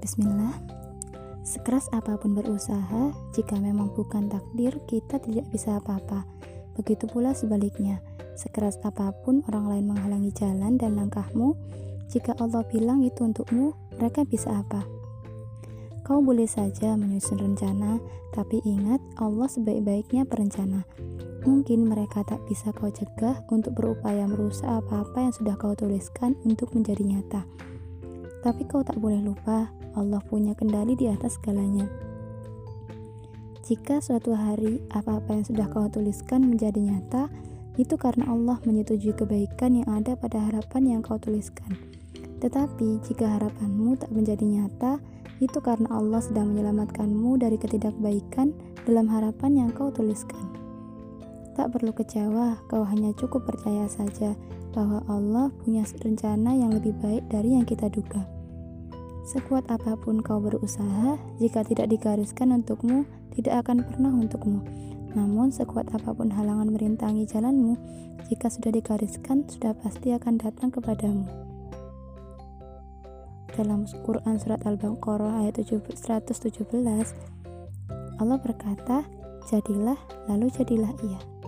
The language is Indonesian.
Bismillah. Sekeras apa pun berusaha, jika memang bukan takdir, kita tidak bisa apa-apa. Begitu pula sebaliknya, sekeras apa pun orang lain menghalangi jalan dan langkahmu, jika Allah bilang itu untukmu, mereka bisa apa? Kau boleh saja menyusun rencana, tapi ingat Allah sebaik-baiknya perencana. Mungkin mereka tak bisa kau cegah untuk berupaya merusak apa-apa yang sudah kau tuliskan untuk menjadi nyata. Tapi kau tak boleh lupa, Allah punya kendali di atas segalanya. Jika suatu hari apa-apa yang sudah kau tuliskan menjadi nyata, itu karena Allah menyetujui kebaikan yang ada pada harapan yang kau tuliskan. Tetapi jika harapanmu tak menjadi nyata, itu karena Allah sedang menyelamatkanmu dari ketidakbaikan dalam harapan yang kau tuliskan. Tak perlu kecewa, kau hanya cukup percaya saja bahwa Allah punya rencana yang lebih baik dari yang kita duga. Sekuat apa pun kau berusaha, jika tidak digariskan untukmu, tidak akan pernah untukmu. Namun, sekuat apa pun halangan merintangi jalanmu, jika sudah digariskan, sudah pasti akan datang kepadamu. Dalam Quran Surat Al-Baqarah ayat 117, Allah berkata, Jadilah, lalu jadilah ia.